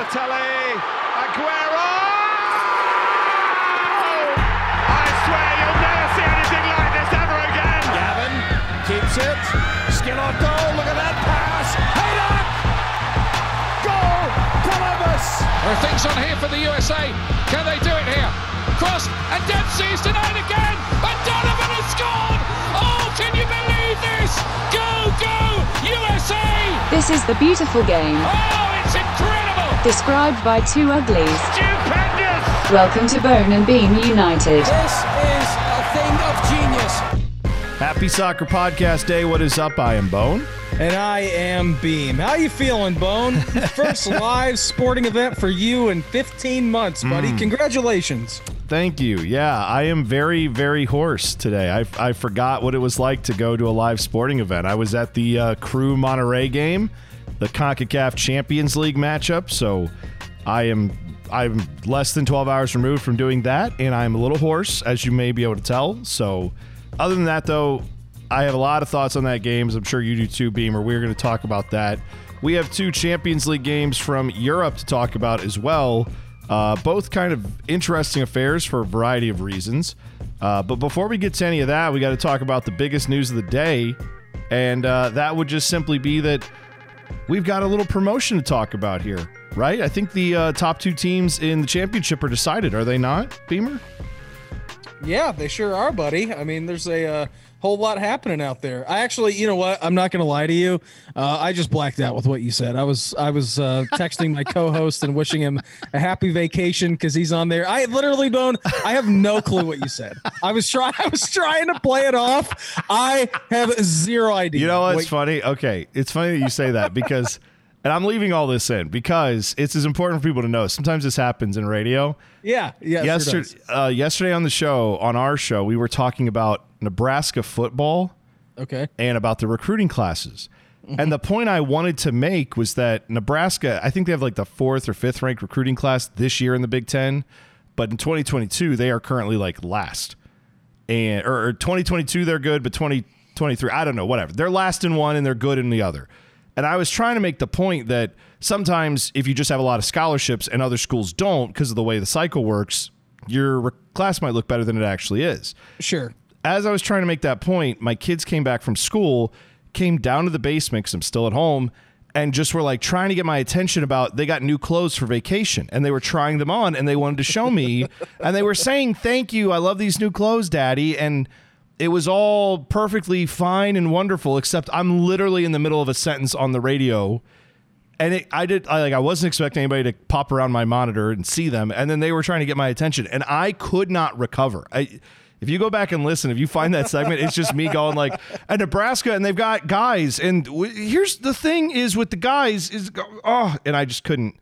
Balotelli, Aguero! Oh! I swear you'll never see anything like this ever again. Gavin keeps it. Schelotto, look at that pass. Header! Goal! Columbus! There are things on here for the USA. Can they do it here? Cross and Dempsey's denied again. And Donovan has scored. Oh, can you believe this? Go, go, USA! This is the beautiful game, Oh, it's incredible. Described by two uglies. Stupendous! Welcome to Bone and Beam United. This is a thing of genius. Happy Soccer Podcast Day. What is up? I am Bone. And I am Beam. How you feeling, Bone? First live sporting event for you in 15 months, buddy. Congratulations. Thank you. Yeah, I am very, very hoarse today. I, I forgot what it was like to go to a live sporting event. I was at the uh, Crew Monterrey game, the CONCACAF Champions League matchup. So I am I'm less than 12 hours removed from doing that, and I'm a little hoarse, as you may be able to tell. So other than that, though, I have a lot of thoughts on that game, as I'm sure you do too, Beamer. We're going to talk about that. We have two Champions League games from Europe to talk about as well. Uh, both kind of interesting affairs for a variety of reasons. Uh, but before we get to any of that, we got to talk about the biggest news of the day. And uh, that would just simply be that we've got a little promotion to talk about here, right? I think the uh, top two teams in the championship are decided, are they not, Beamer? Yeah, they sure are, buddy. I mean, there's a uh, whole lot happening out there. I actually, you know what? I'm not going to lie to you. Uh, I just blacked out with what you said. I was I was uh, texting my co-host and wishing him a happy vacation because he's on there. I literally don't. I have no clue what you said. I was trying. I was trying to play it off. I have zero idea. You know what's Wait, funny? Okay, it's funny that you say that because, and I'm leaving all this in because it's as important for people to know. Sometimes this happens in radio. Yeah, yeah. sure yesterday, uh, yesterday on the show, on our show, we were talking about Nebraska football Okay. and about the recruiting classes. And the point I wanted to make was that Nebraska, I think they have like the fourth or fifth ranked recruiting class this year in the Big Ten, but in 2022 they are currently like last. And or, or 2022 they're good, but 2023 I don't know, whatever. They're last in one and they're good in the other. And I was trying to make the point that sometimes if you just have a lot of scholarships and other schools don't because of the way the cycle works, your class might look better than it actually is Sure. as I was trying to make that point, my kids came back from school, came down to the basement because I'm still at home, and just were like trying to get my attention about they got new clothes for vacation and they were trying them on and they wanted to show me and they were saying, Thank you. I love these new clothes, Daddy. And it was all perfectly fine and wonderful, except I'm literally in the middle of a sentence on the radio and it, I did I, like I wasn't expecting anybody to pop around my monitor and see them, and then they were trying to get my attention, and I could not recover. I, if you go back and listen, if you find that segment, it's just me going like, "At Nebraska, and they've got guys, and w- here's the thing: is with the guys is oh, and I just couldn't,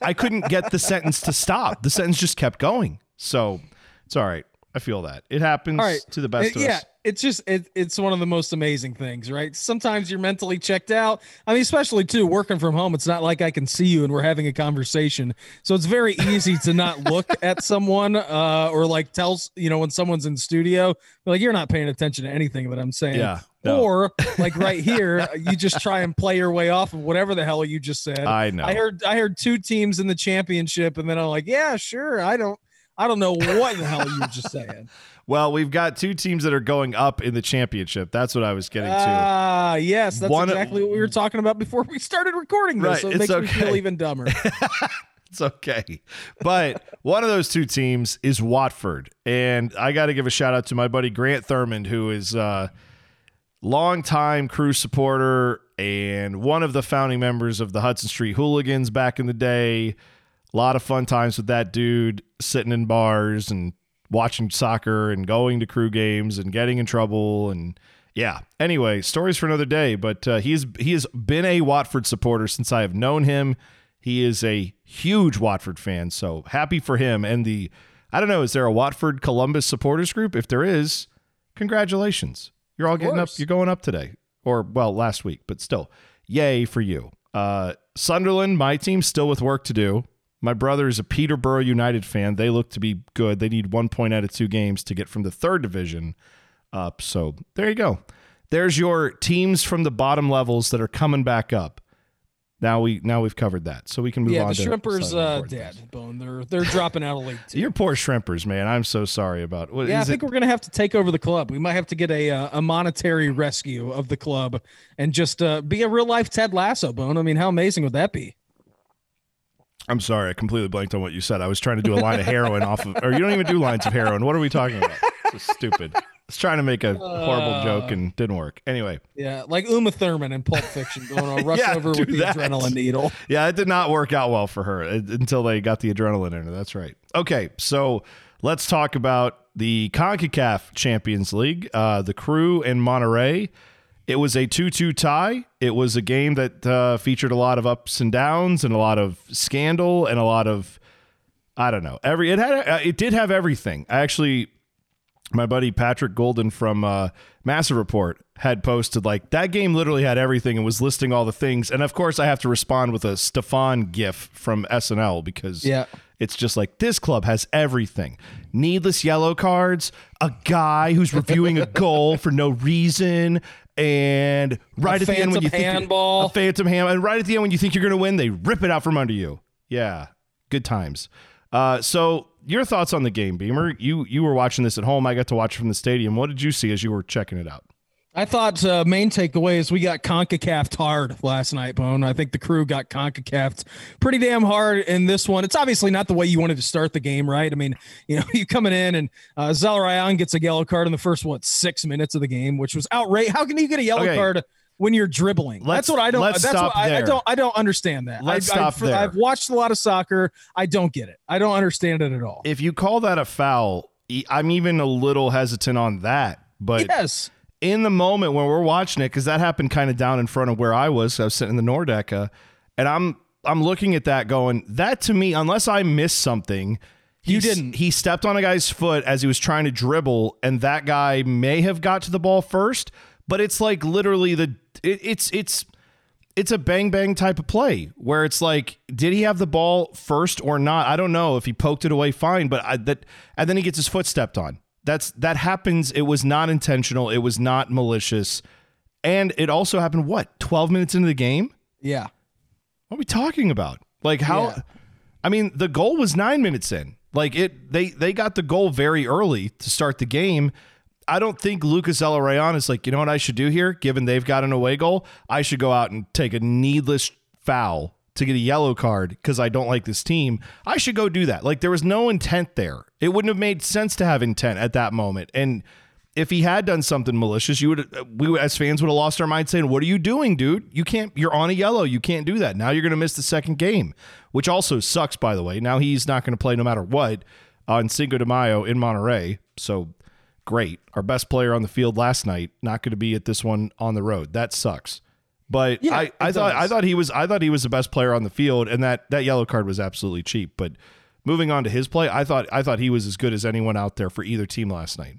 I couldn't get the sentence to stop. The sentence just kept going. So it's all right. I feel that it happens right. to the best Uh, of yeah, us. it's just it, it's one of the most amazing things, right? Sometimes you're mentally checked out. I mean, especially too working from home. It's not like I can see you and we're having a conversation, so it's very easy to not look at someone uh, or like tells you know when someone's in studio, like you're not paying attention to anything that I'm saying. Yeah, no. Or like right here, you just try and play your way off of whatever the hell you just said. I know. I heard I heard two teams in the championship, and then I'm like, yeah, sure. I don't. I don't know what the hell you were just saying. Well, we've got two teams that are going up in the championship. That's what I was getting to. Ah, yes, that's One- exactly what we were talking about before we started recording this. Right, So it makes me feel even dumber. It's okay. But one of those two teams is Watford. And I got to give a shout out to my buddy Grant Thurmond, who is a longtime crew supporter and one of the founding members of the Hudson Street Hooligans back in the day. A lot of fun times with that dude, sitting in bars and watching soccer and going to crew games and getting in trouble and yeah. Anyway, stories for another day. But uh, he's he has been a Watford supporter since I have known him. He is a huge Watford fan, so happy for him. And the I don't know, is there a Watford Columbus supporters group? If there is, congratulations. You're all getting up. You're going up today, or well, last week, but still, yay for you. Uh, Sunderland, my team, still with work to do. My brother is a Peterborough United fan. They look to be good. They need one point out of two games to get from the third division up. So there you go. There's your teams from the bottom levels that are coming back up. Now we now we've covered that, so we can move yeah, on. the shrimpers uh, dead. things. Bone, they're they're dropping out of league two. Your poor shrimpers, man. I'm so sorry about. What, Yeah, I think it- we're gonna have to take over the club. We might have to get a uh, a monetary rescue of the club and just uh, be a real life Ted Lasso. Bone. I mean, how amazing would that be? I'm sorry, I completely blanked on what you said. I was trying to do a line of heroin off of, or you don't even do lines of heroin. What are we talking about? This is stupid. I was trying to make a horrible Uh. joke and didn't work. Anyway, Yeah, like Uma Thurman in Pulp Fiction going on rush Yeah, over with the that. adrenaline needle. yeah, it did not work out well for her uh, until they got the adrenaline in her. That's right. Okay, so let's talk about the CONCACAF Champions League, uh, the crew in Monterrey. It was a 2 2 tie. It was a game that uh, featured a lot of ups and downs and a lot of scandal and a lot of, I don't know, every, it had, uh, it did have everything. I actually, my buddy Patrick Golden from uh, Massive Report had posted like that game literally had everything and was listing all the things. And of course, I have to respond with a Stefan gif from SNL because Yeah. it's just like this club has everything needless yellow cards, a guy who's reviewing a goal for no reason. And right at the end when you think handball. a phantom hand, and right at the end when you think you're going to win, they rip it out from under you. Yeah, good times. Uh, so your thoughts on the game, Beamer? You you were watching this at home. I got to watch it from the stadium. What did you see as you were checking it out? I thought uh, main takeaway is we got CONCACAF hard last night, Bone. I think the crew got CONCACAF pretty damn hard in this one. It's obviously not the way you wanted to start the game, right? I mean, you know, you coming in and uh, Zelarayan gets a yellow card in the first, what, six minutes of the game, which was outrageous. How can you get a yellow Okay. card when you're dribbling? Let's- that's what I don't, let's that's stop what I, I there. don't, I don't understand that. Let's I, stop I, there. I've watched a lot of soccer. I don't get it. I don't understand it at all. If you call that a foul, I'm even a little hesitant on that. But yes. In the moment when we're watching it, because that happened kind of down in front of where I was. I was sitting in the Nordecke, and I'm I'm looking at that, going that to me, unless I missed something. You he didn't. He stepped on a guy's foot as he was trying to dribble, and that guy may have got to the ball first. But it's like literally the it, it's it's it's a bang bang type of play where it's like, did he have the ball first or not? I don't know. If he poked it away, fine. But I, that and then he gets his foot stepped on. That's that happens. It was not intentional. It was not malicious, and it also happened. What twelve minutes into the game? Yeah. What are we talking about? Like how? Yeah. I mean, the goal was nine minutes in. Like it, they they got the goal very early to start the game. I don't think Lucas Zelarayan is like, you know what I should do here, given they've got an away goal. I should go out and take a needless foul to get a yellow card because I don't like this team. I should go do that. Like there was no intent there. It wouldn't have made sense to have intent at that moment. And if he had done something malicious, you would we as fans would have lost our mind saying, "What are you doing, dude? You can't. You're on a yellow. You can't do that. Now you're going to miss the second game, which also sucks, by the way. Now he's not going to play no matter what on Cinco de Mayo in Monterrey. So great. Our best player on the field last night not going to be at this one on the road. That sucks. But Yeah, I, I thought I thought he was I thought he was the best player on the field, and that that yellow card was absolutely cheap. But moving on to his play, I thought I thought he was as good as anyone out there for either team last night.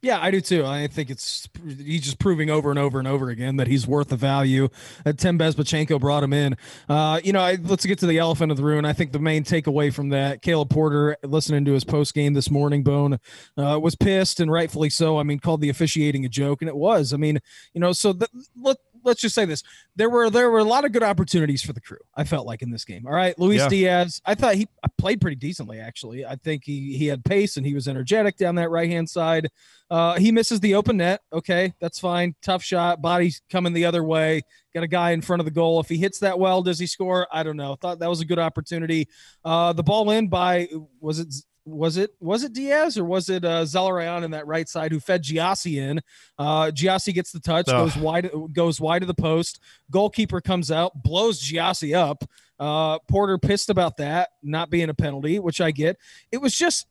Yeah, I do too. I think it's he's just proving over and over and over again that he's worth the value that Tim Bezbatchenko brought him in. Uh, you know, I, let's get to the elephant of the room. I think the main takeaway from that, Caleb Porter, listening to his post game this morning, Bone uh, was pissed and rightfully so. I mean, called the officiating a joke, and it was. I mean, you know, so the, let let's just say this: there were there were a lot of good opportunities for the crew. I felt like in this game. All right, Luis Yeah. Diaz. I thought he played pretty decently actually. I think he he had pace and he was energetic down that right hand side. Uh, he misses the open net. Okay, that's fine. Tough shot. Body's coming the other way. Got a guy in front of the goal. If he hits that well, does he score? I don't know. Thought that was a good opportunity. Uh, the ball in by was it was it was it Diaz or was it uh, Zelarayan in that right side who fed Gyasi in? Uh, Gyasi gets the touch, goes wide, goes wide of the post. Goalkeeper comes out, blows Gyasi up. Uh, Porter pissed about that not being a penalty, which I get. It was just,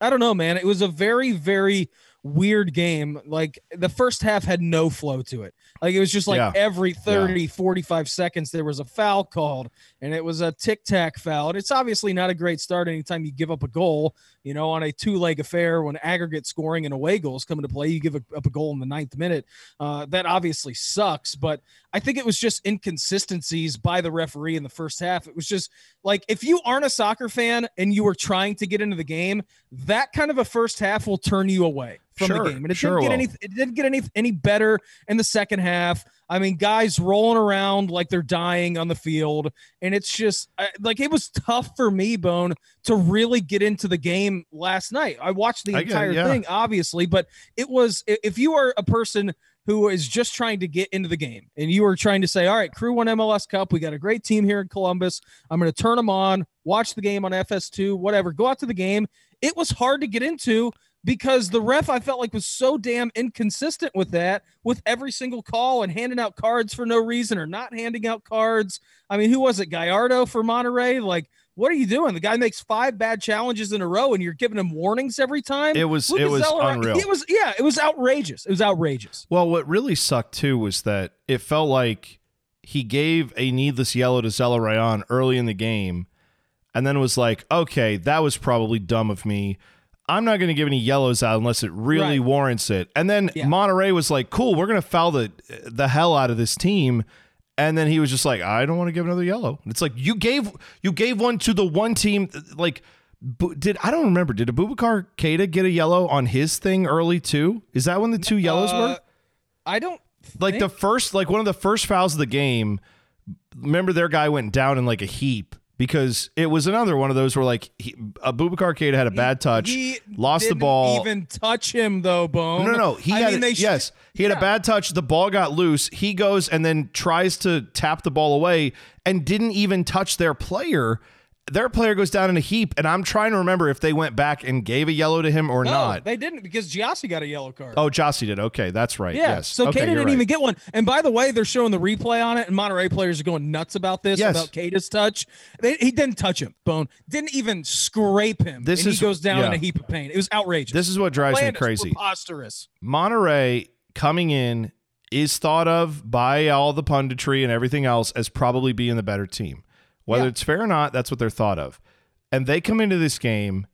I don't know, man. It was a very, very weird game. Like the first half had no flow to it. Like it was just like Yeah. every 30, 45 seconds there was a foul called and it was a tic tac foul. And it's obviously not a great start anytime you give up a goal, you know, on a two leg affair when aggregate scoring and away goals come into play. You give up a goal in the ninth minute. Uh, that obviously sucks. But I think it was just inconsistencies by the referee in the first half. It was just like if you aren't a soccer fan and you were trying to get into the game, that kind of a first half will turn you away. From Sure, the game, and it sure didn't get will. any. It didn't get any any better in the second half. I mean, guys rolling around like they're dying on the field, and it's just I, like it was tough for me, Bone, to really get into the game last night. I watched the I get entire yeah. thing, obviously, but it was if you are a person who is just trying to get into the game and you are trying to say, all right, crew one MLS Cup, we got a great team here in Columbus. I'm going to turn them on, watch the game on FS2, whatever, go out to the game. It was hard to get into because the ref I felt like was so damn inconsistent with that, with every single call and handing out cards for no reason or not handing out cards. I mean, who was it? Gallardo for Monterrey? Like, what are you doing? The guy makes five bad challenges in a row and you're giving him warnings every time. It was- Lucas it was Zeller- unreal. It was yeah, it was outrageous. It was outrageous. Well, what really sucked too was that it felt like he gave a needless yellow to Zelarayan early in the game, and then was like, "Okay, that was probably dumb of me. I'm not going to give any yellows out unless it really Right. warrants it." And then Yeah. Monterrey was like, "Cool, we're going to foul the the hell out of this team." And then he was just like, "I don't want to give another yellow." It's like you gave you gave one to the one team like. Did I don't remember? Did Aboubacar Keita get a yellow on his thing early too? Is that when the two yellows were? Uh, I don't like the first like one of the first fouls of the game remember their guy went down in like a heap because it was another one of those where like he, Aboubacar Keita had a bad touch He lost the didn't ball Even touch him though, Bone. no, no, no. He I had mean, a- sh- yes, he had yeah. a bad touch. The ball got loose. He goes and then tries to tap the ball away and didn't even touch their player. Their player goes down in a heap, and I'm trying to remember if they went back and gave a yellow to him or No, not. they didn't because Gyasi got a yellow card. oh, Gyasi did. Okay, that's right. Yeah, yes. so okay, you're didn't right. even get one. And by the way, they're showing the replay on it, and Monterrey players are going nuts about this, Yes. about Keita's touch. They, he didn't touch him, Bone. Didn't even scrape him. This and is- he goes down in a heap of pain. It was outrageous. This is what drives me crazy. Preposterous. Monterrey coming in is thought of by all the punditry and everything else as probably being the better team. Whether Yeah. it's fair or not, that's what they're thought of. And they come into this game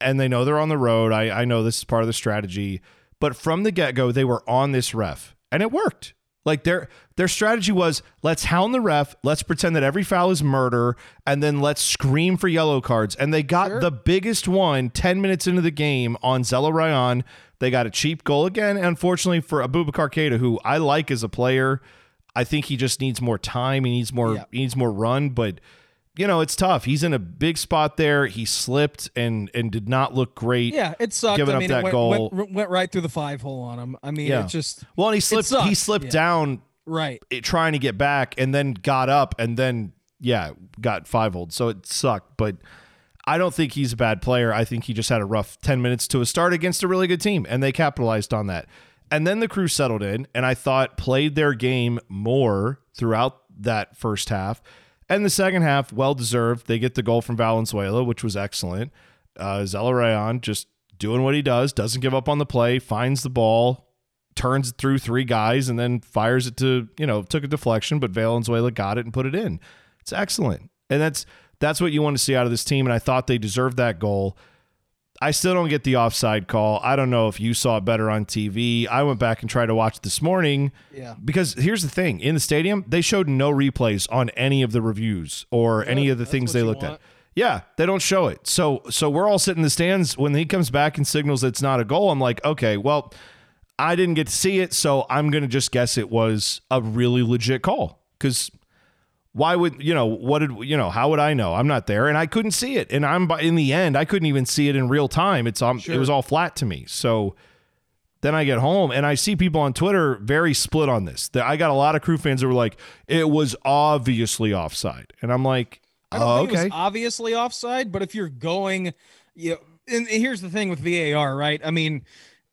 and they know they're on the road. I, I know this is part of the strategy, but from the get go, they were on this ref and it worked. Like their their strategy was let's hound the ref, let's pretend that every foul is murder, and then let's scream for yellow cards. And they got the biggest one 10 minutes into the game on Zelarayan. They got a cheap goal again. Unfortunately for Aboubacar Keita, who I like as a player, I think he just needs more time. He needs more Yeah. he needs more run, but you know, it's tough. He's in a big spot there. He slipped and and did not look great. Yeah, it sucked. Giving I up mean, that it went, goal. Went, went right through the five hole on him. I mean, Yeah. it just Well, and he slipped he slipped Yeah. down right. it, trying to get back and then got up and then yeah got five old so it sucked but i don't think he's a bad player i think he just had a rough 10 minutes to a start against a really good team and they capitalized on that and then the crew settled in and i thought played their game more throughout that first half. And the second half well deserved. They get the goal from valenzuela which was excellent. Uh Zelarayan just doing what he does doesn't give up on the play finds the ball turns it through three guys and then fires it to you know took a deflection but Valenzuela got it and put it in. It's excellent. And that's that's what you want to see out of this team and I thought they deserved that goal I still don't get the offside call I don't know if you saw it better on TV I went back and tried to watch this morning Yeah. because here's the thing in the stadium they showed no replays on any of the reviews or any of the things they looked want. at yeah, they don't show it. So so we're all sitting in the stands when he comes back and signals it's not a goal. I'm like, okay, well, I didn't get to see it, so I'm gonna just guess it was a really legit call. Because why would you know what did you know? How would I know? I'm not there, and I couldn't see it. And I'm in the end, I couldn't even see it in real time. It's um, it was all flat to me. So then I get home and I see people on Twitter very split on this. That I got a lot of crew fans that were like, it was obviously offside, and I'm like, oh, okay. it was obviously offside, but if you're going, you know, and here's the thing with VAR, right? I mean,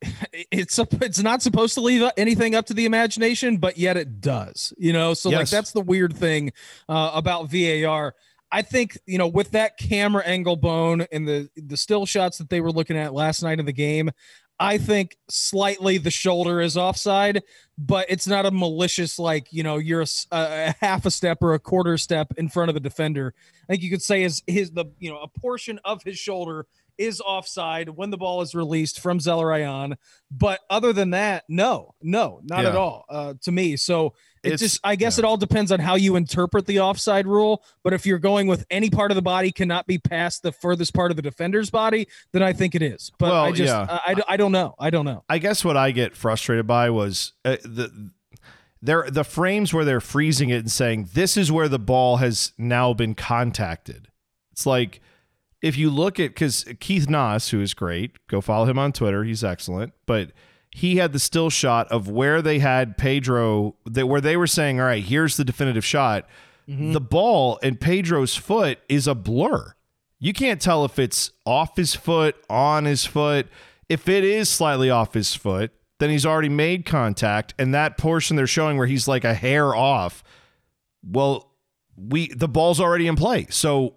it's a, it's not supposed to leave anything up to the imagination, but yet it does. You know, so like that's the weird thing uh, about VAR. I think you know with that camera angle bone and the the still shots that they were looking at last night in the game. I think slightly the shoulder is offside, but it's not a malicious like you know you're a half a step or a quarter step in front of the defender. I think you could say is his the you know a portion of his shoulder is offside when the ball is released from Zelarayan. But other than that, no, no, not Yeah. at all uh, to me. So It It's- just, I guess yeah. it all depends on how you interpret the offside rule. But if you're going with any part of the body cannot be past the furthest part of the defender's body, then I think it is. But Well, I just, yeah. I, I, I don't know. I don't know. I guess what I get frustrated by was uh, the there the frames where they're freezing it and saying this is where the ball has now been contacted. It's like if you look at because Keith Noss, who is great, go follow him on Twitter. He's excellent, but he had the still shot of where they had Pedro that where they were saying, "All right, here's the definitive shot." Mm-hmm. The ball and Pedro's foot is a blur. You can't tell if it's off his foot, on his foot. If it is slightly off his foot, then he's already made contact, and that portion they're showing where he's like a hair off. Well, we the ball's already in play. So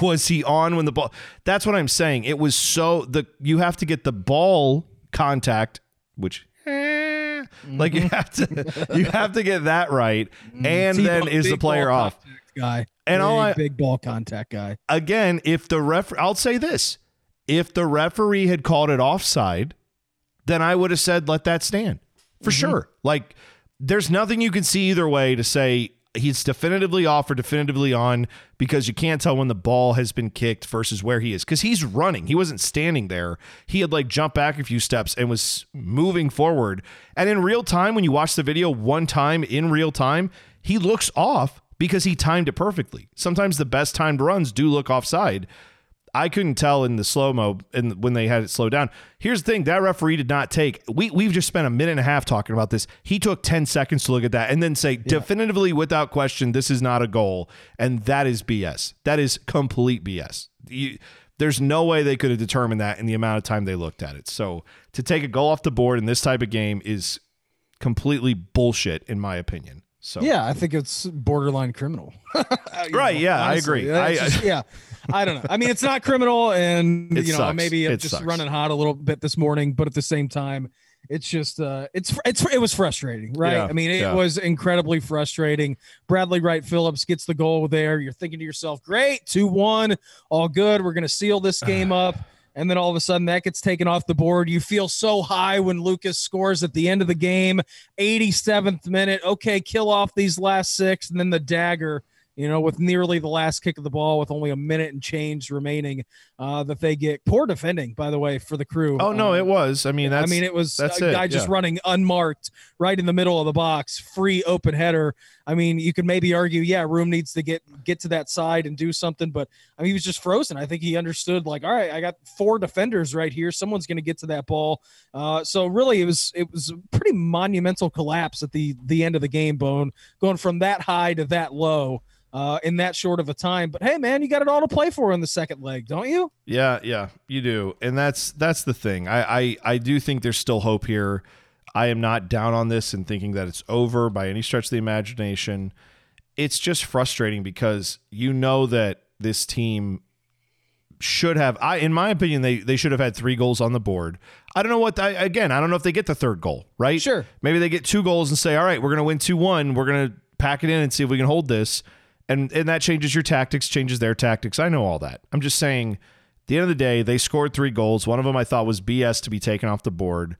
was he on when the ball? That's what I'm saying. It was so the you have to get the ball contact, which. eh, Like you have to, you have to get that right, and T-ball- then is the player off? guy? And all Big, I- big ball contact guy. again, if the ref, I'll say this: if the referee had called it offside, then I would have said let that stand for sure. Like, there's nothing you can see either way to say he's definitively off or definitively on because you can't tell when the ball has been kicked versus where he is because he's running. He wasn't standing there. He had like jumped back a few steps and was moving forward. And in real time, when you watch the video one time in real time, he looks off because he timed it perfectly. Sometimes the best timed runs do look offside. I couldn't tell in the slow mo and when they had it slowed down. Here's the thing: that referee did not take. We we've just spent a minute and a half talking about this. He took ten seconds to look at that and then say definitively, without question, this is not a goal, and that is BS. That is complete BS. You, there's no way they could have determined that in the amount of time they looked at it. So to take a goal off the board in this type of game is completely bullshit, in my opinion. So Yeah, I think it's borderline criminal. Right, know, yeah, I agree. I- just- yeah, I don't know. I mean, it's not criminal, and It you know, sucks. maybe I'm It just sucks. running hot a little bit this morning, but at the same time, it's just uh, it's it's it was frustrating, right? Yeah, I mean, it yeah. was incredibly frustrating. Bradley Wright Phillips gets the goal there. You're thinking to yourself, great, two one, all good. We're gonna seal this game up. And then all of a sudden that gets taken off the board. You feel so high when Lucas scores at the end of the game, 87th minute. Okay, kill off these last six, and then the dagger. You know, with nearly the last kick of the ball, with only a minute and change remaining, uh, that they get poor defending, by the way, for the crew. Oh no, Um, it was. I mean, that's, I mean, it was that's a it, guy just yeah. running unmarked right in the middle of the box, free open header. I mean, you could maybe argue, yeah, Room needs to get get to that side and do something, but I mean, he was just frozen. I think he understood, like, all right, I got four defenders right here. Someone's going to get to that ball. Uh, so really, it was it was a pretty monumental collapse at the the end of the game. Bone going from that high to that low. Uh, in that short of a time, but hey, man, you got it all to play for in the second leg, don't you? Yeah, yeah, you do, and that's that's the thing. I, I I do think there's still hope here. I am not down on this and thinking that it's over by any stretch of the imagination. It's just frustrating because you know that this team should have. I, in my opinion, they they should have had three goals on the board. I don't know what. I, again, I don't know if they get the third goal. Right? Sure. Maybe they get two goals and say, "All right, we're going to win two one. We're going to pack it in and see if we can hold this." And and that changes your tactics, changes their tactics. I know all that. I'm just saying, at the end of the day, they scored three goals. One of them I thought was BS to be taken off the board.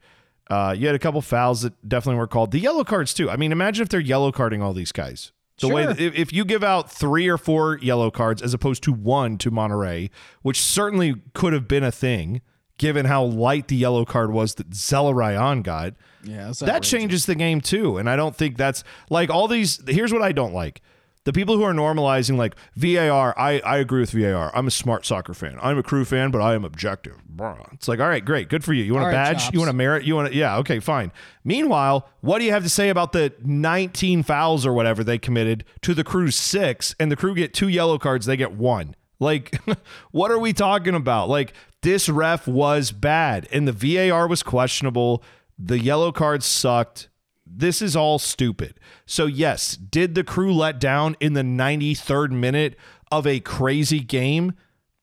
Uh, you had a couple fouls that definitely were called. The yellow cards too. I mean, imagine if they're yellow carding all these guys. The way Sure. if, if you give out three or four yellow cards as opposed to one to Monterey, which certainly could have been a thing given how light the yellow card was that Zelarayan got Yeah, that changes the game too. And I don't think that's like all these. Here's what I don't like. The people who are normalizing like VAR, I, I agree with VAR. I'm a smart soccer fan. I'm a crew fan, but I am objective. It's like, all right, great. Good for you. You want All a badge? chops. You want a merit? You want to, yeah, okay, fine. Meanwhile, what do you have to say about the 19 fouls or whatever they committed to the crew's six and the crew get two yellow cards, they get one? Like, what are we talking about? Like, this ref was bad and the VAR was questionable. The yellow cards sucked. This is all stupid. So, yes, did the crew let down in the 93rd minute of a crazy game?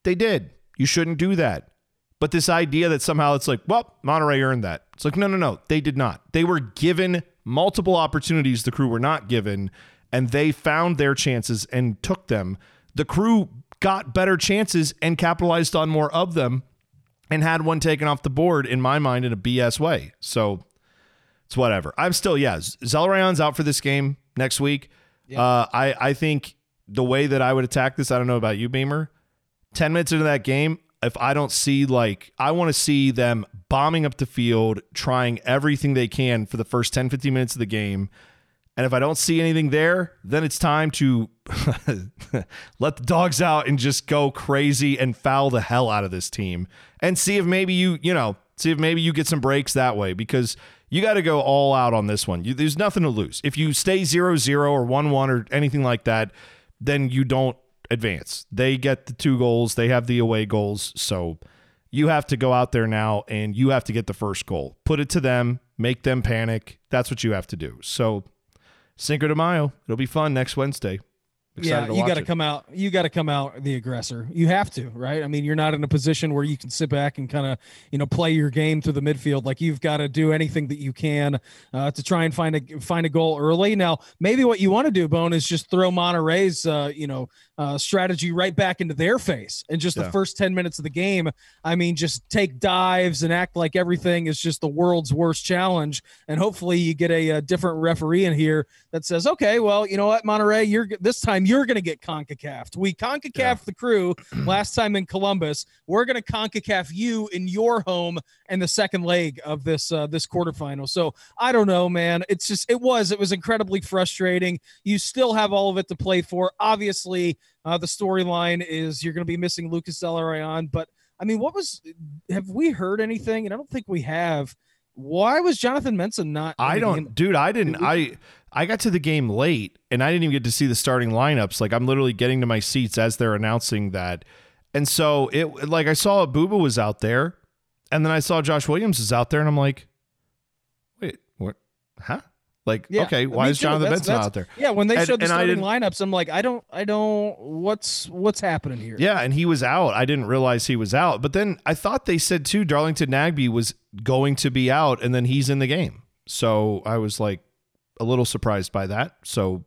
They did. You shouldn't do that. But this idea that somehow it's like, well, Monterrey earned that. It's like, no, no, no. They did not. They were given multiple opportunities the crew were not given, and they found their chances and took them. The crew got better chances and capitalized on more of them and had one taken off the board, in my mind, in a BS way. So it's whatever. I'm still, yeah, Zelarayan's out for this game. next week. Uh, I I think the way that I would attack this, I don't know about you, Beamer. Ten minutes into that game, if I don't see like I want to see them bombing up the field, trying everything they can for the first 10, 15 minutes of the game. And if I don't see anything there, then it's time to let the dogs out and just go crazy and foul the hell out of this team and see if maybe you, you know, see if maybe you get some breaks that way because you got to go all out on this one. You, there's nothing to lose. If you stay 0 0 or 1 1 or anything like that, then you don't advance. They get the two goals, they have the away goals. So you have to go out there now and you have to get the first goal. Put it to them, make them panic. That's what you have to do. So Cinco de Mayo, it'll be fun next Wednesday. Excited yeah, you got to come out. You got to come out the aggressor. You have to, right? I mean, you're not in a position where you can sit back and kind of, you know, play your game through the midfield. Like you've got to do anything that you can uh, to try and find a find a goal early. Now, maybe what you want to do, Bone, is just throw Monterrey's, uh, you know, uh, strategy right back into their face, and just Yeah. the first ten minutes of the game. I mean, just take dives and act like everything is just the world's worst challenge, and hopefully you get a, a different referee in here that says, okay, well, you know what, Monterrey, you're this time you're going to get Concacaf. We Concacaf Yeah. the crew last time in Columbus. We're going to Concacaf you in your home and the second leg of this uh, this quarterfinal. So I don't know, man. It's just it was it was incredibly frustrating. You still have all of it to play for. Obviously, uh, the storyline is you're going to be missing Lucas Zelarayan, but I mean, what was? Have we heard anything? And I don't think we have. Why was Jonathan Mensah not? I don't, dude. I didn't. I I got to the game late, and I didn't even get to see the starting lineups. Like I'm literally getting to my seats as they're announcing that, and so it like I saw Booba was out there, and then I saw Josh Williams is out there, and I'm like, wait, what? Huh? Like, Yeah, okay, why is. Jonathan That's- Benson that's- out there? Yeah, when they And- showed the starting lineups, I'm like, I don't, I don't. What's what's happening here? Yeah, and he was out. I didn't realize he was out. But then I thought they said too Darlington Nagbe was going to be out and then he's in the game. So I was like a little surprised by that. So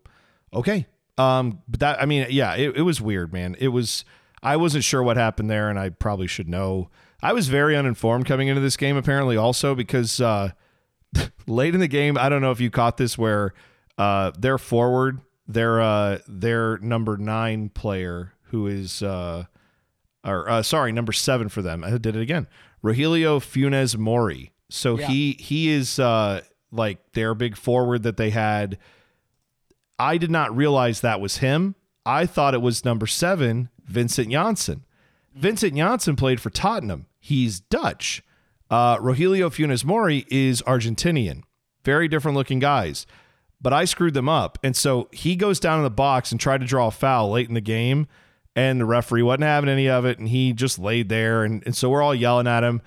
okay. Um but that I mean, yeah, it, it was weird, man. It was I wasn't sure what happened there and I probably should know. I was very uninformed coming into this game apparently also because uh late in the game, I don't know if you caught this where uh their forward, their uh their number 9 player who is uh or uh, sorry, number 7 for them. I did it again. Rogelio Funes Mori. So Yeah. he he is uh like their big forward that they had. I did not realize that was him. I thought it was number 7, Vincent Janssen. Vincent Janssen played for Tottenham. He's Dutch. Uh, Rogelio Funes Mori is Argentinian. Very different looking guys. But I screwed them up. And so he goes down in the box and tried to draw a foul late in the game. And the referee wasn't having any of it. And he just laid there. And, and so we're all yelling at him.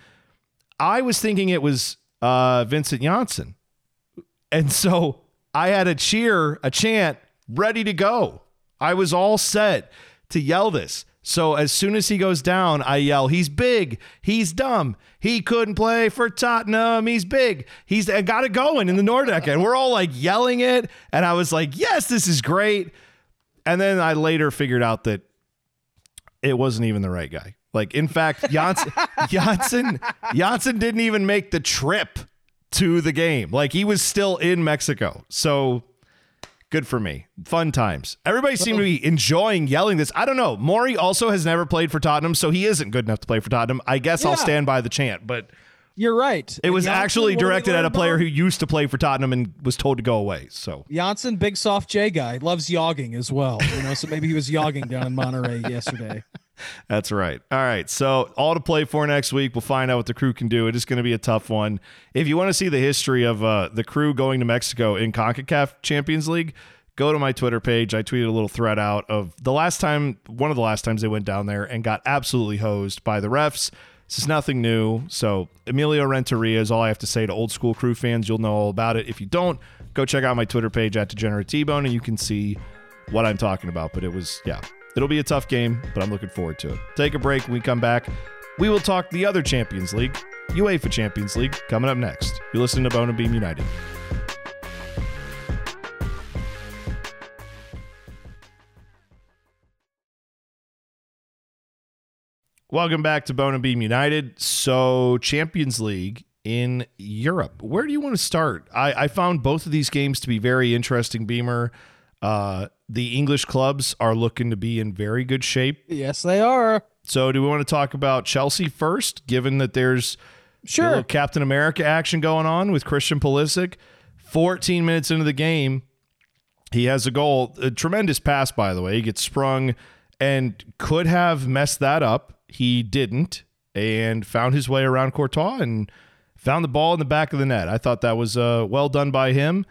I was thinking it was uh, Vincent Janssen. And so I had a cheer, a chant ready to go. I was all set to yell this. So as soon as he goes down, I yell, "He's big. He's dumb. He couldn't play for Tottenham. He's big. He's I got it going in the Nordecke." And we're all like yelling it, and I was like, "Yes, this is great." And then I later figured out that it wasn't even the right guy. Like, in fact, Janssen, Janssen, Janssen didn't even make the trip to the game. Like, he was still in Mexico. So good for me. Fun times. Everybody seemed to be enjoying yelling this. I don't know. Mori also has never played for Tottenham, so he isn't good enough to play for Tottenham. I guess I'll stand by the chant, but You're right. it was Janssen, actually what do we directed at a player about who used to play for Tottenham and was told to go away. So Janssen, big soft J guy, loves yogging as well. You know, so maybe he was yogging down in Monterrey yesterday. That's right. All right. So, all to play for next week. We'll find out what the crew can do. It is going to be a tough one. If you want to see the history of uh, the crew going to Mexico in CONCACAF Champions League, go to my Twitter page. I tweeted a little thread out of the last time, one of the last times they went down there and got absolutely hosed by the refs. This is nothing new. So, Emilio Renteria is all I have to say to old school crew fans. You'll know all about it. If you don't, go check out my Twitter page at Degenerate T-Bone and you can see what I'm talking about. But it was, yeah, it'll be a tough game, but I'm looking forward to it. Take a break. When we come back, we will talk the other Champions League, UEFA Champions League, coming up next. You're listening to Bone and Beam United. Welcome back to Bone and Beam United. So, Champions League, in Europe. Where do you want to start? I, I found both of these games to be very interesting, Beamer. Uh, the English clubs are looking to be in very good shape. Yes, they are. So, do we want to talk about Chelsea first, given that there's Sure. Captain America action going on with Christian Pulisic? 14 minutes into the game, he has a goal. A tremendous pass, by the way. He gets sprung and could have messed that up. He didn't and found his way around Courtois and found the ball in the back of the net. I thought that was uh, well done by him.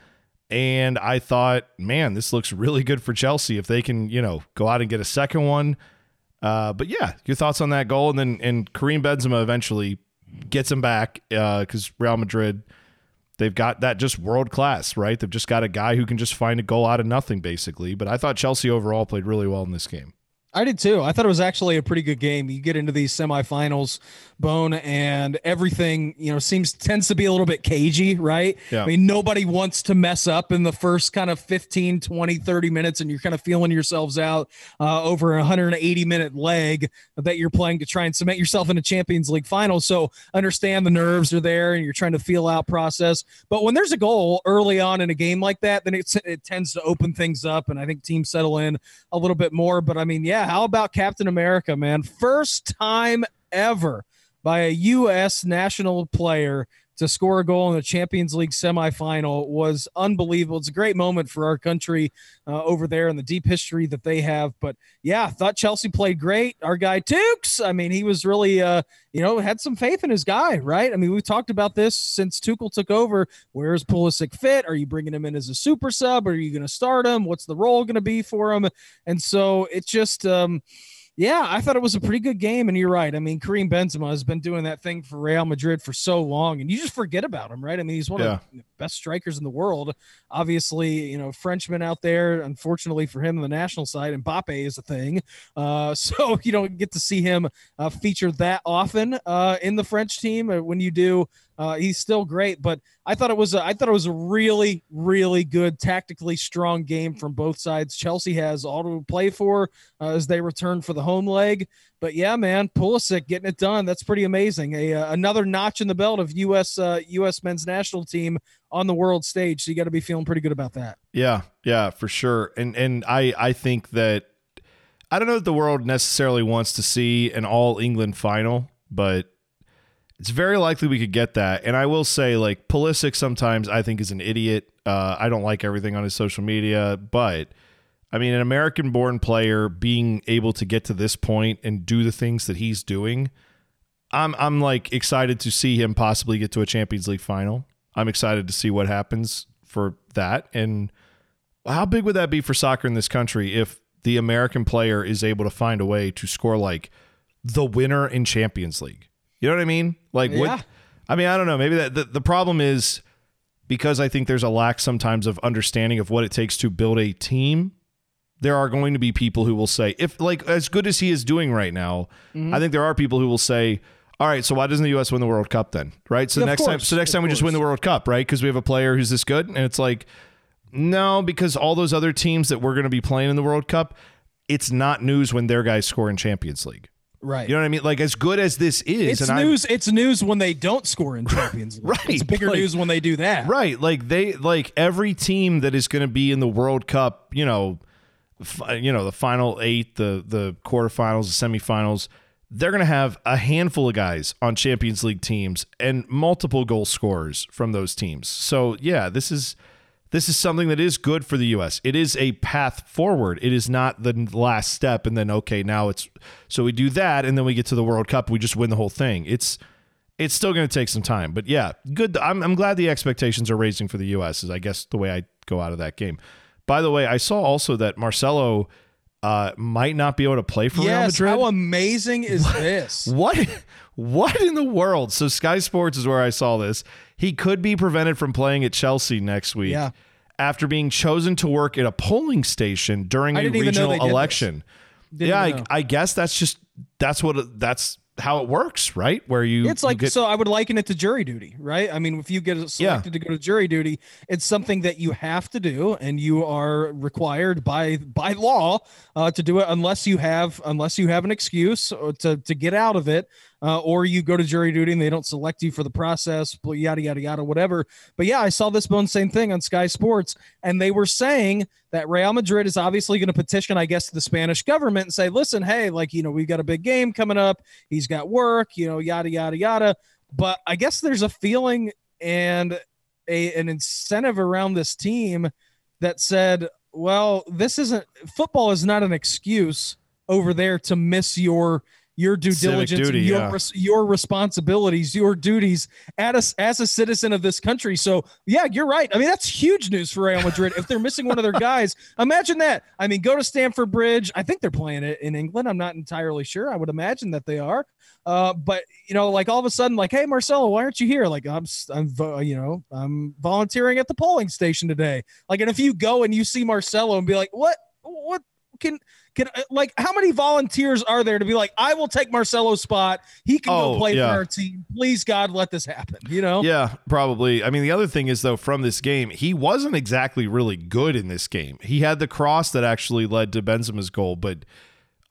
And I thought, man, this looks really good for Chelsea if they can, you know, go out and get a second one. Uh, but yeah, your thoughts on that goal, and then and Karim Benzema eventually gets him back because Real Madrid they've got that just world class, right? They've just got a guy who can just find a goal out of nothing, basically. But I thought Chelsea overall played really well in this game. I did too. I thought it was actually a pretty good game. You get into these semifinals, Bone, and everything, you know, seems tends to be a little bit cagey, right? Yeah. I mean, nobody wants to mess up in the first kind of 15, 20, 30 minutes, and you're kind of feeling yourselves out uh, over a 180 minute leg that you're playing to try and cement yourself in a Champions League final. So understand the nerves are there and you're trying to feel out process. But when there's a goal early on in a game like that, then it, it tends to open things up. And I think teams settle in a little bit more. But I mean, yeah, how about Captain America, man? First time ever by a U.S. national player to score a goal in the Champions League semifinal was unbelievable. It's a great moment for our country uh, over there and the deep history that they have. But yeah, thought Chelsea played great. Our guy Tukes, I mean, he was really, uh, you know, had some faith in his guy, right? I mean, we've talked about this since Tuchel took over. Where's Pulisic fit? Are you bringing him in as a super sub? Are you going to start him? What's the role going to be for him? And so it's just, um, yeah, I thought it was a pretty good game, and you're right. I mean, Karim Benzema has been doing that thing for Real Madrid for so long, and you just forget about him, right? I mean, he's one of the best strikers in the world. Obviously, you know, Frenchman out there. Unfortunately for him on the national side, and Mbappe is a thing, uh, so you don't get to see him uh, feature that often uh, in the French team. Uh, When you do, uh, he's still great. But I thought it was a, I thought it was a really, really good, tactically strong game from both sides. Chelsea has all to play for uh, as they return for the home leg. But yeah, man, Pulisic getting it done. That's pretty amazing. A uh, another notch in the belt of U.S. Uh, U.S. men's national team on the world stage. So you got to be feeling pretty good about that. Yeah, yeah, for sure. And and I I think that I don't know that the world necessarily wants to see an all England final, but it's very likely we could get that. And I will say, like Pulisic, sometimes I think is an idiot. Uh, I don't like everything on his social media, but I mean, an American-born player being able to get to this point and do the things that he's doing, I'm I'm like excited to see him possibly get to a Champions League final. I'm excited to see what happens for that. And how big would that be for soccer in this country if the American player is able to find a way to score like the winner in Champions League? You know what I mean? Like Yeah. what I mean, I don't know. Maybe that the, the problem is because I think there's a lack sometimes of understanding of what it takes to build a team. There are going to be people who will say, if like as good as he is doing right now, Mm-hmm. I think there are people who will say, all right, so why doesn't the U.S. win the World Cup then? Right. So Yeah, next time, so next of time we just win the. World Cup, right? Because we have a player who's this good, and it's like, no, because all those other teams that we're going to be playing in the World Cup, it's not news when their guys score in Champions League. Right. You know what I mean? Like as good as this is, it's news. It's news when they don't score in Champions League. Right, It's bigger like- news when they do that. Right. Like they like every team that is going to be in the World Cup, you know, f- you know, the final 8, the the quarterfinals, the semifinals, they're going to have a handful of guys on Champions League teams and multiple goal scorers from those teams. So, yeah, this is this is something that is good for the US. It is a path forward. It is not the last step and then okay, now it's so we do that and then we get to the World Cup, we just win the whole thing. It's it's still going to take some time, but yeah, good. I'm, I'm glad the expectations are raising for the U.S. Is I guess the way I go out of that game. By the way, I saw also that Marcelo uh, might not be able to play for Real Yes. Madrid. How amazing is this? what what in the world? So Sky Sports is where I saw this. He could be prevented from playing at Chelsea next week Yeah. after being chosen to work at a polling station during I a didn't even know regional they did this. election. Yeah, I. I guess that's just that's what that's how it works, right? Where you It's you like get- so. I would liken it to jury duty, right? I mean, if you get selected to go to jury duty, it's something that you have to do, and you are required by by law uh, to do it unless you have unless you have an excuse to to get out of it. Uh, or you go to jury duty and they don't select you for the process, yada yada yada, whatever. But yeah, I saw this bone same thing on Sky Sports, and they were saying that Real Madrid is obviously going to petition, I guess, the Spanish government and say, listen, hey, like you know, we've got a big game coming up. He's got work, you know, yada yada yada. But I guess there's a feeling and a an incentive around this team that said, well, this isn't football is not an excuse over there to miss your your due Civic diligence, duty, your yeah. your responsibilities, your duties as a, as a citizen of this country. So yeah, you're right. I mean, that's huge news for Real Madrid if they're missing one of their guys. Imagine that. I mean, go to Stamford Bridge. I think they're playing it in England. I'm not entirely sure. I would imagine that they are. Uh, but you know, like all of a sudden, like, hey, Marcelo, why aren't you here? Like, I'm, I'm, you know, I'm volunteering at the polling station today. Like, and if you go and you see Marcelo and be like, what, what can, can, uh, like, how many volunteers are there to be like, I will take Marcelo's spot. He can Oh, go play yeah. for our team. Please, God, let this happen. You know? Yeah, probably. I mean, the other thing is though, from this game, he wasn't exactly really good in this game. He had the cross that actually led to Benzema's goal, but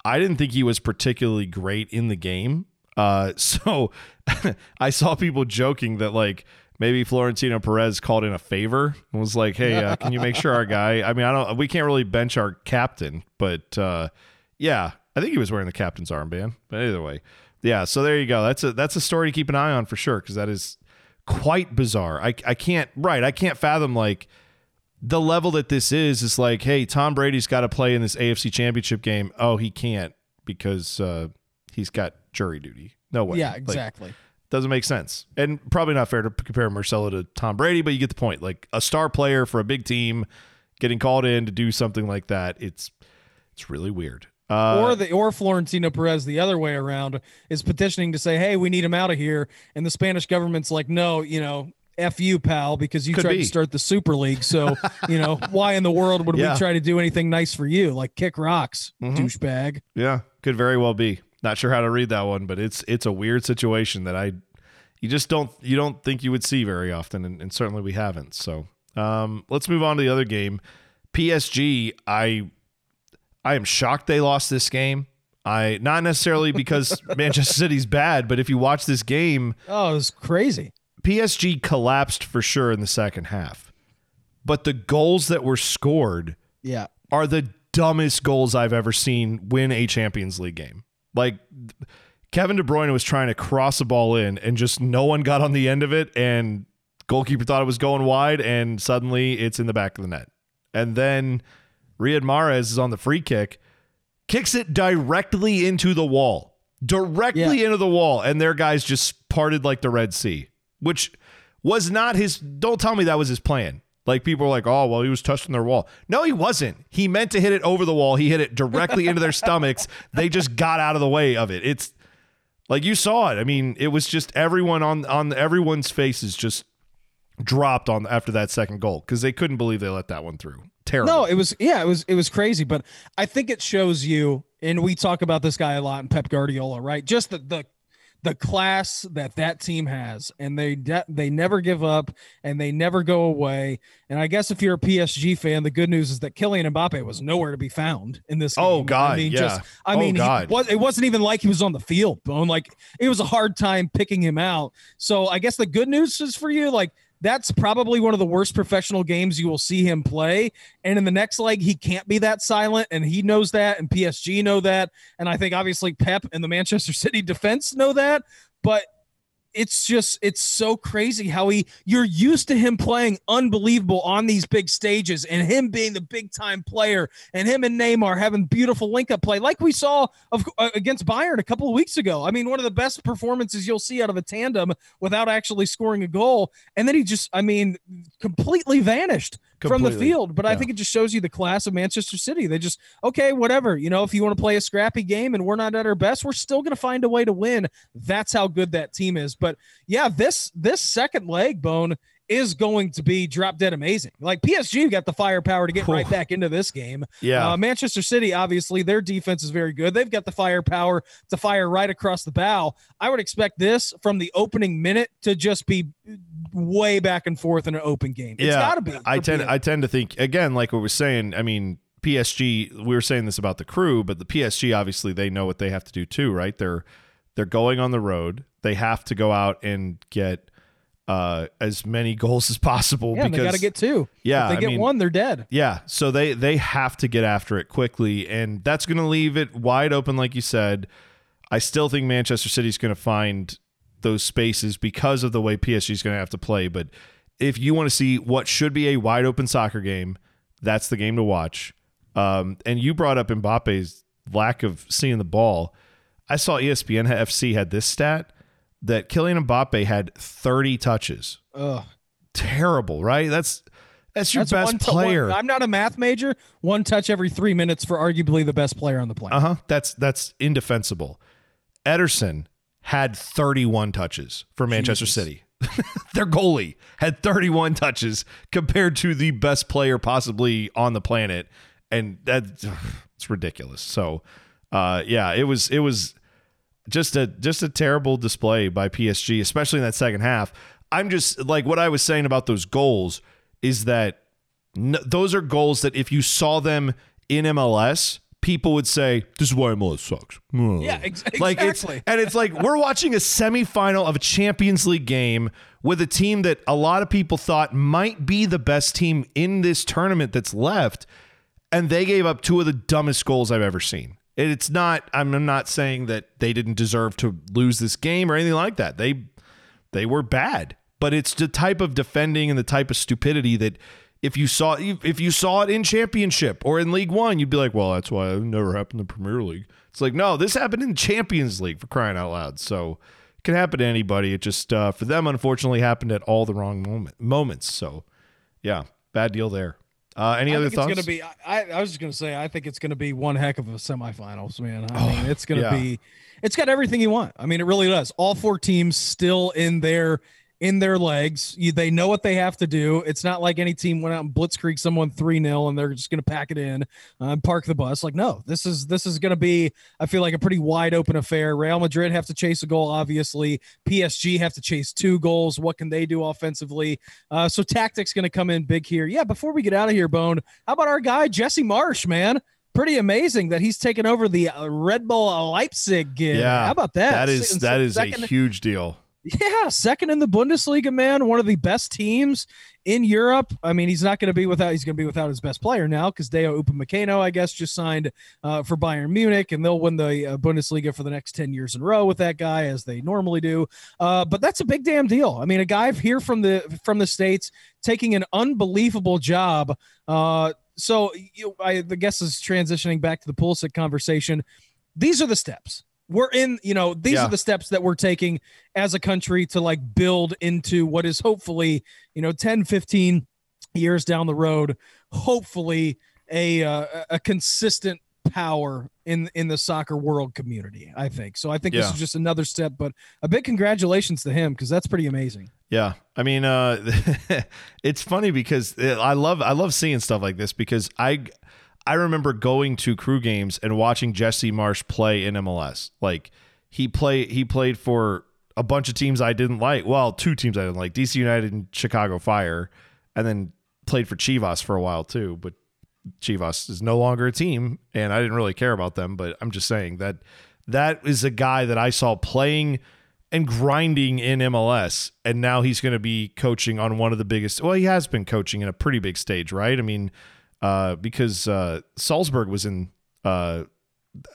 I didn't think he was particularly great in the game. Uh, so I saw people joking that like maybe Florentino Perez called in a favor and was like, "Hey, uh, can you make sure our guy?" I mean, I don't. We can't really bench our captain, but uh, yeah, I think he was wearing the captain's armband. But either way, yeah. So there you go. That's a that's a story to keep an eye on for sure because that is quite bizarre. I I can't right. I can't fathom like the level that this is. Is like, hey, Tom Brady's got to play in this AFC Championship game. Oh, he can't because uh, he's got jury duty. No way. Yeah, Like, exactly. Doesn't make sense. And probably not fair to compare Marcelo to Tom Brady, but you get the point. Like a star player for a big team getting called in to do something like that, it's it's really weird. Uh, or the or Florentino Perez the other way around is petitioning to say, "Hey, we need him out of here," and the Spanish government's like, "No, you know." F you, pal, because you tried be. to start the Super League. So, you know, why in the world would Yeah. Mm-hmm. we try to do anything nice for you? Like kick rocks, douchebag. yeah, could very well be. Not sure how to read that one, but it's it's a weird situation that I you just don't you don't think you would see very often, and, and certainly we haven't. So um, let's move on to the other game. PSG, I I am shocked they lost this game. I not necessarily because Manchester City's bad, but if you watch this game, Oh, it was crazy. PSG collapsed for sure in the second half. But the goals that were scored Yeah. are the dumbest goals I've ever seen win a Champions League game. Like Kevin De Bruyne was trying to cross a ball in and just no one got on the end of it and goalkeeper thought it was going wide and suddenly it's in the back of the net. And then Riyad Mahrez is on the free kick, kicks it directly into the wall. Directly Yeah. into the wall and their guys just parted like the Red Sea, which was not his don't tell me that was his plan. Like people were like, "Oh, well, he was touching their wall." No, he wasn't. He meant to hit it over the wall. He hit it directly into their stomachs. They just got out of the way of it. It's like you saw it. I mean, it was just everyone on on everyone's faces just dropped on after that second goal because they couldn't believe they let that one through. Terrible. No, it was yeah, it was it was crazy, but I think it shows you, and we talk about this guy a lot in Pep Guardiola, right? Just the the the class that that team has, and they de- they never give up and they never go away. And I guess if you're a PSG fan, the good news is that Kylian Mbappe was nowhere to be found in this. Oh, game. God, I mean, yeah. just I Oh, mean, God. was, it wasn't even like he was on the field, Bone. Like it was a hard time picking him out. So I guess the good news is for you, like that's probably one of the worst professional games you will see him play. And in the next leg, he can't be that silent, and he knows that, and PSG know that, and I think obviously Pep and the Manchester City defense know that. But it's just it's so crazy how he you're used to him playing unbelievable on these big stages and him being the big time player and him and Neymar having beautiful link up play like we saw of, uh, against Bayern a couple of weeks ago. I mean, one of the best performances you'll see out of a tandem without actually scoring a goal. And then he just, I mean, completely vanished from the field. But I think it just shows you the class of Manchester City. They just, okay, whatever. You know, if you want to play a scrappy game and we're not at our best, we're still going to find a way to win. That's how good that team is. But yeah, this this second leg bone is going to be drop dead amazing. Like PSG got the firepower to get right back into this game. Yeah. Uh, Manchester City, obviously, their defense is very good. They've got the firepower to fire right across the bow. I would expect this from the opening minute to just be way back and forth in an open game. It's got to be. I tend. I tend to think again, like what we're saying. I mean, PSG. We were saying this about the crew, but the PSG obviously they know what they have to do too, right? They're They're going on the road. They have to go out and get uh, as many goals as possible. Yeah, because they got to get two. Yeah, if they I get mean- one, they're dead. yeah, so they they have to get after it quickly, and that's going to leave it wide open, like you said. I still think Manchester City's going to find those spaces because of the way PSG is going to have to play. But if you want to see what should be a wide open soccer game, that's the game to watch. Um, and you brought up Mbappe's lack of seeing the ball. I saw ESPN FC had this stat that Kylian Mbappe had 30 touches. Ugh. Terrible, right? That's that's your That's best one player. one- I'm not a math major. One touch every three minutes for arguably the best player on the planet. Uh huh. That's that's indefensible. Ederson had 31 touches for Manchester City. Their goalie had 31 touches compared to the best player possibly on the planet, and that it's ridiculous. So, uh, yeah, it was it was just a just a terrible display by PSG, especially in that second half. I'm just like what I was saying about those goals is that n- those are goals that if you saw them in MLS, people would say, "This is why MLS sucks." Yeah, ex- Like it's and it's like we're watching a semifinal of a Champions League game with a team that a lot of people thought might be the best team in this tournament that's left, and they gave up two of the dumbest goals I've ever seen. It's not. I'm I'm not saying that they didn't deserve to lose this game or anything like that. They they were bad, but it's the type of defending and the type of stupidity that if you saw if you saw it in championship or in League One, you'd be like, well, that's why it never happened in the Premier League. It's like no, this happened in Champions League for crying out loud. So it can happen to anybody. It just uh, for them, unfortunately, happened at all the wrong moment moments. So yeah, bad deal there. Uh, any I other thoughts? It's gonna be. I, I was just gonna say. I think it's gonna be one heck of a semifinals, man. I mean, it's gonna Oh, yeah. be. It's got everything you want. I mean, it really does. All four teams still in their in their legs. You, they know what they have to do. It's not like any team went out and blitzkrieg someone three 0 and they're just gonna pack it in uh, and park the bus. Like, no, this is this is gonna be. I feel like a pretty wide open affair. Real Madrid have to chase a goal, obviously. PSG have to chase two goals. What can they do offensively? Uh, so tactics going to come in big here. Yeah. Before we get out of here, Bone, how about our guy Jesse Marsch, man? Pretty amazing that he's taken over the uh, Red Bull Leipzig gig. yeah, how about that? That is Se- that is second, a huge deal. Yeah, second in the Bundesliga, man. One of the best teams in Europe. I mean, he's not going to be without. He's going to be without his best player now because Dayot Upamecano, I guess, just signed uh, for Bayern Munich, and they'll win the uh, Bundesliga for the next ten years in a row with that guy, as they normally do. Uh, but that's a big damn deal. I mean, a guy here from the from the states taking an unbelievable job. Uh, so you, I the guess is transitioning back to the Pulisic conversation. These are the steps. We're in, you know, these Yeah. are the steps that we're taking as a country to like build into what is hopefully, you know, 10, 15 years down the road, hopefully a uh, a consistent power in in the soccer world community, I think. So I think this is just another step, but a big congratulations to him because that's pretty amazing. Yeah, I mean, uh, it's funny because uh, I love I love seeing stuff like this because I I remember going to crew games and watching Jesse Marsch play in MLS. Like he play he played for a bunch of teams I didn't like. Well, two teams I didn't like: DC United and Chicago Fire, and then played for Chivas for a while too. But Chivas is no longer a team, and I didn't really care about them. But I'm just saying that that is a guy that I saw playing and grinding in MLS, and now he's going to be coaching on one of the biggest. Well, he has been coaching in a pretty big stage, right? I mean, uh, because uh, Salzburg was in, uh,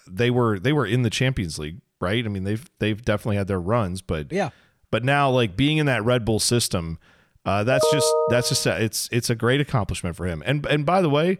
they were they were in the Champions League, right? I mean, they've they've definitely had their runs, but Yeah. but now like being in that Red Bull system, uh, that's just that's just a, it's it's a great accomplishment for him. And and by the way,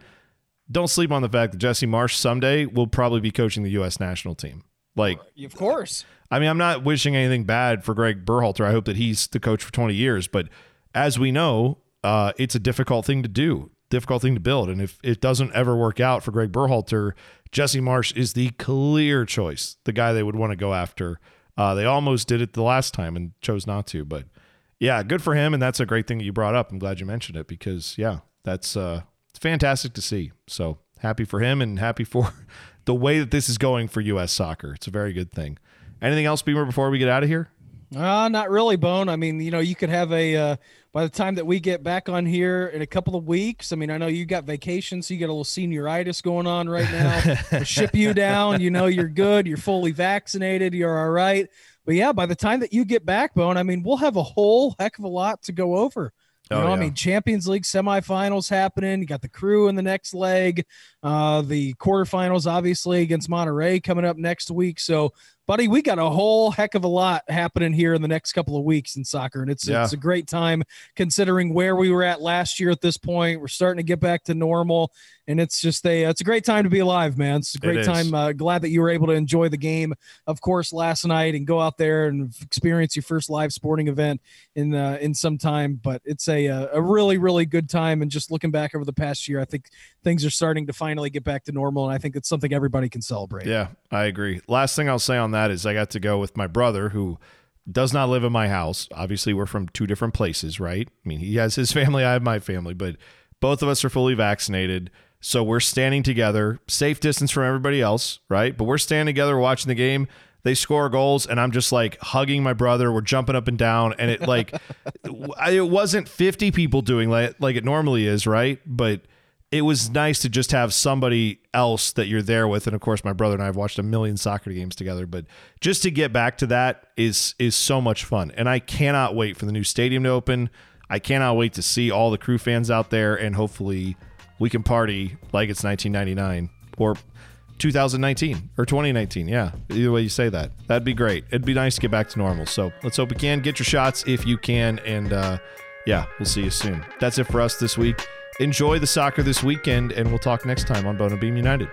don't sleep on the fact that Jesse Marsch someday will probably be coaching the U.S. national team. Like Of course. I mean, I'm not wishing anything bad for Greg Berhalter. I hope that he's the coach for 20 years. But as we know, uh, it's a difficult thing to do, difficult thing to build. And if it doesn't ever work out for Greg Berhalter, Jesse Marsch is the clear choice, the guy they would want to go after. Uh, they almost did it the last time and chose not to. But yeah, good for him. And that's a great thing that you brought up. I'm glad you mentioned it because, yeah, that's uh, it's fantastic to see. So happy for him and happy for the way that this is going for U.S. soccer. It's a very good thing. Anything else, Beamer, before we get out of here? Uh, not really, Bone. I mean, you know, you could have a uh, by the time that we get back on here in a couple of weeks. I mean, I know you got vacation, so you got a little senioritis going on right now. ship you down. You know, you're good. You're fully vaccinated. You're all right. But yeah, by the time that you get back, Bone, I mean, we'll have a whole heck of a lot to go over. You Oh, know, I mean, Champions League semifinals happening. You got the crew in the next leg. Uh, the quarterfinals, obviously, against Monterrey coming up next week. So, buddy, we got a whole heck of a lot happening here in the next couple of weeks in soccer, and it's Yeah. it's a great time considering where we were at last year. At this point, we're starting to get back to normal, and it's just a it's a great time to be alive, man. It's a great is. time. Uh, glad that you were able to enjoy the game, of course, last night, and go out there and experience your first live sporting event in uh, in some time. But it's a uh, a really really good time, and just looking back over the past year, I think things are starting to finally get back to normal, and I think it's something everybody can celebrate. Yeah, I agree. Last thing I'll say on that is I got to go with my brother who does not live in my house. Obviously, we're from two different places, right? I mean, he has his family, I have my family, but both of us are fully vaccinated. So we're standing together, safe distance from everybody else, right? But we're standing together watching the game. They score goals, and I'm just like hugging my brother. We're jumping up and down, and it like it wasn't 50 people doing like like it normally is, right? But it was nice to just have somebody else that you're there with. And of course my brother and I have watched a million soccer games together but just to get back to that is is so much fun. And I cannot wait for the new stadium to open. I cannot wait to see all the crew fans out there and hopefully we can party like it's 1999 or 2019 or 2019 yeah either way you say that. That'd be great. It'd be nice to get back to normal. So let's hope we can. Get your shots if you can. And uh yeah we'll see you soon. That's it for us this week enjoy the soccer this weekend, and we'll talk next time on Bone and Beam United.